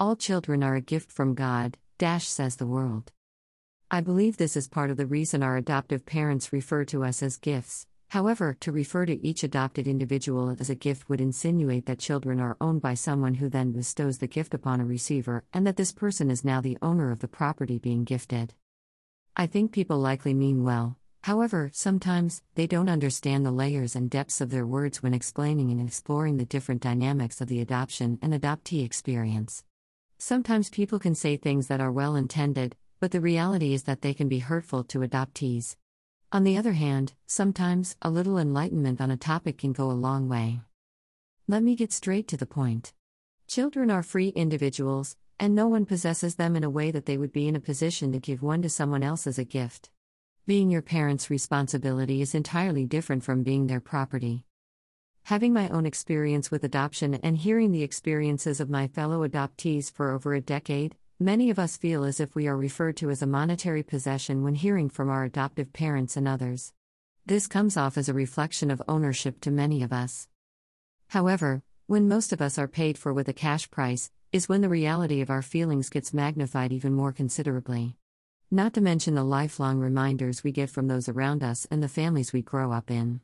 All children are a gift from God, dash says the world. I believe this is part of the reason our adoptive parents refer to us as gifts. However, to refer to each adopted individual as a gift would insinuate that children are owned by someone who then bestows the gift upon a receiver, and that this person is now the owner of the property being gifted. I think people likely mean well, however, sometimes they don't understand the layers and depths of their words when explaining and exploring the different dynamics of the adoption and adoptee experience. Sometimes people can say things that are well intended, but the reality is that they can be hurtful to adoptees. On the other hand, sometimes a little enlightenment on a topic can go a long way. Let me get straight to the point. Children are free individuals, and no one possesses them in a way that they would be in a position to give one to someone else as a gift. Being your parent's responsibility is entirely different from being their property. Having my own experience with adoption and hearing the experiences of my fellow adoptees for over a decade, Many of us feel as if we are referred to as a monetary possession when hearing from our adoptive parents and others. This comes off as a reflection of ownership to many of us. However, when most of us are paid for with a cash price, is when the reality of our feelings gets magnified even more considerably. Not to mention the lifelong reminders we get from those around us and the families we grow up in.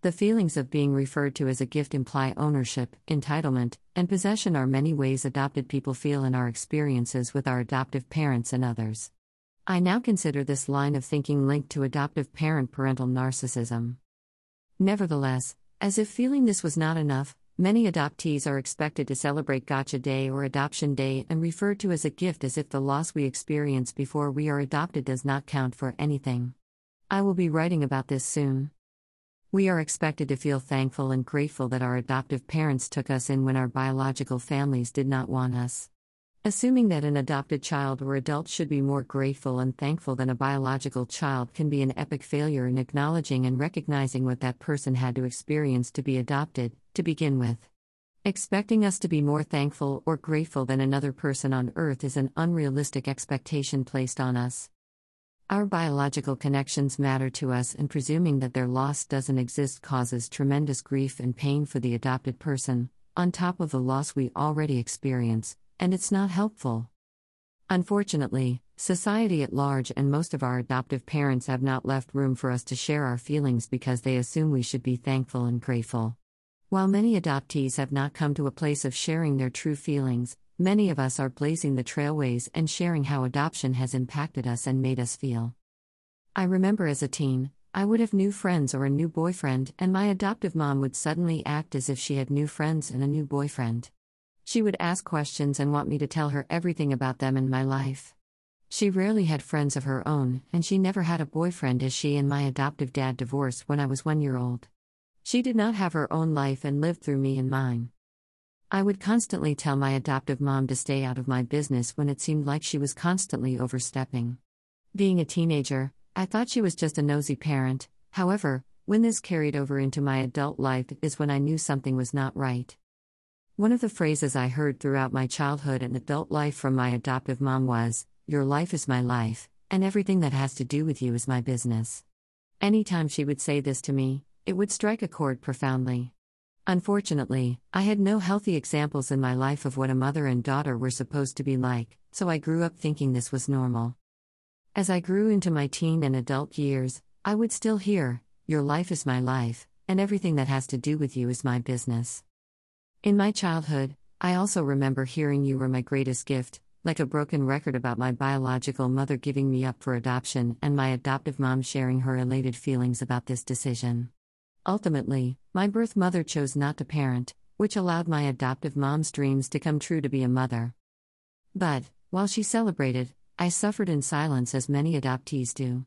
The feelings of being referred to as a gift imply ownership, entitlement, and possession are many ways adopted people feel in our experiences with our adoptive parents and others. I now consider this line of thinking linked to adoptive parent parental narcissism. Nevertheless, as if feeling this was not enough, many adoptees are expected to celebrate Gotcha Day or Adoption Day and referred to as a gift as if the loss we experience before we are adopted does not count for anything. I will be writing about this soon. We are expected to feel thankful and grateful that our adoptive parents took us in when our biological families did not want us. Assuming that an adopted child or adult should be more grateful and thankful than a biological child can be an epic failure in acknowledging and recognizing what that person had to experience to be adopted, to begin with. Expecting us to be more thankful or grateful than another person on earth is an unrealistic expectation placed on us. Our biological connections matter to us, and presuming that their loss doesn't exist causes tremendous grief and pain for the adopted person, on top of the loss we already experience, and it's not helpful. Unfortunately, society at large and most of our adoptive parents have not left room for us to share our feelings because they assume we should be thankful and grateful. While many adoptees have not come to a place of sharing their true feelings, Many of us are blazing the trailways and sharing how adoption has impacted us and made us feel. I remember as a teen, I would have new friends or a new boyfriend, and my adoptive mom would suddenly act as if she had new friends and a new boyfriend. She would ask questions and want me to tell her everything about them and my life. She rarely had friends of her own, and she never had a boyfriend as she and my adoptive dad divorced when I was one year old. She did not have her own life and lived through me and mine. I would constantly tell my adoptive mom to stay out of my business when it seemed like she was constantly overstepping. Being a teenager, I thought she was just a nosy parent, however, when this carried over into my adult life is when I knew something was not right. One of the phrases I heard throughout my childhood and adult life from my adoptive mom was, Your life is my life, and everything that has to do with you is my business. Anytime she would say this to me, it would strike a chord profoundly. Unfortunately, I had no healthy examples in my life of what a mother and daughter were supposed to be like, so I grew up thinking this was normal. As I grew into my teen and adult years, I would still hear, Your life is my life, and everything that has to do with you is my business. In my childhood, I also remember hearing you were my greatest gift, like a broken record about my biological mother giving me up for adoption and my adoptive mom sharing her elated feelings about this decision. Ultimately, my birth mother chose not to parent, which allowed my adoptive mom's dreams to come true to be a mother. But, while she celebrated, I suffered in silence as many adoptees do.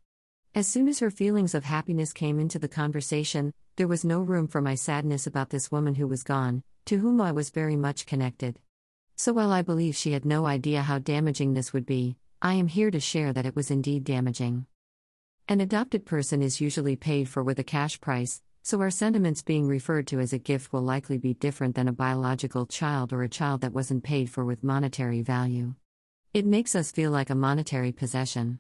As soon as her feelings of happiness came into the conversation, there was no room for my sadness about this woman who was gone, to whom I was very much connected. So while I believe she had no idea how damaging this would be, I am here to share that it was indeed damaging. An adopted person is usually paid for with a cash price, so our sentiments being referred to as a gift will likely be different than a biological child or a child that wasn't paid for with monetary value. It makes us feel like a monetary possession.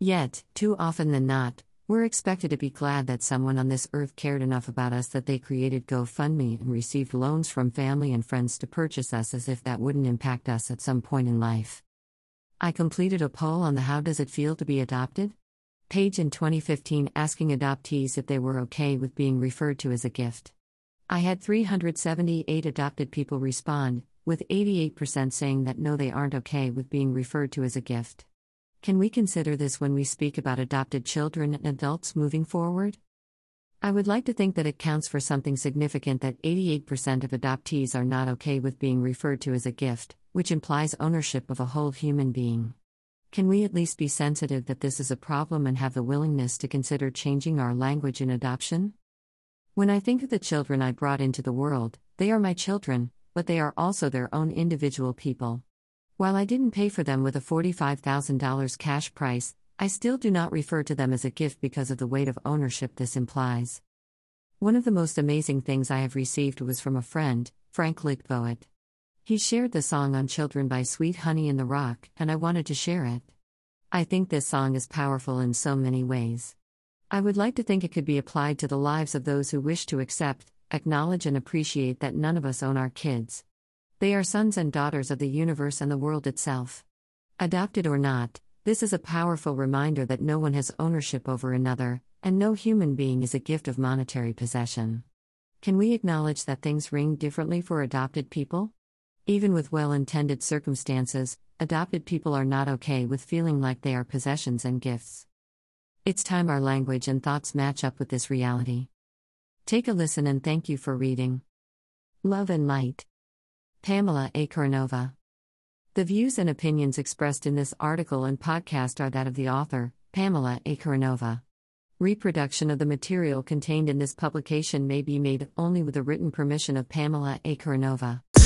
Yet, too often than not, We're expected to be glad that someone on this earth cared enough about us that they created GoFundMe and received loans from family and friends to purchase us as if that wouldn't impact us at some point in life. I completed a poll on the How Does It Feel to Be Adopted? Page in 2015 asking adoptees if they were okay with being referred to as a gift. I had 378 adopted people respond, with 88% saying that no, they aren't okay with being referred to as a gift. Can we consider this when we speak about adopted children and adults moving forward? I would like to think that it counts for something significant that 88% of adoptees are not okay with being referred to as a gift, which implies ownership of a whole human being. Can we at least be sensitive that this is a problem and have the willingness to consider changing our language in adoption? When I think of the children I brought into the world, they are my children, but they are also their own individual people. While I didn't pay for them with a $45,000 cash price, I still do not refer to them as a gift because of the weight of ownership this implies. One of the most amazing things I have received was from a friend, Frank Lichtvoet. He shared the song on Children by Sweet Honey in the Rock, and I wanted to share it. I think this song is powerful in so many ways. I would like to think it could be applied to the lives of those who wish to accept, acknowledge, and appreciate that none of us own our kids. They are sons and daughters of the universe and the world itself. Adopted or not, this is a powerful reminder that no one has ownership over another, and no human being is a gift of monetary possession. Can we acknowledge that things ring differently for adopted people? Even with well intended circumstances, adopted people are not okay with feeling like they are possessions and gifts. It's time our language and thoughts match up with this reality. Take a listen and thank you for reading. Love and Light. Pamela A. Karanova. The views and opinions expressed in this article and podcast are that of the author, Pamela A. Karanova. Reproduction of the material contained in this publication may be made only with the written permission of Pamela A. Karanova.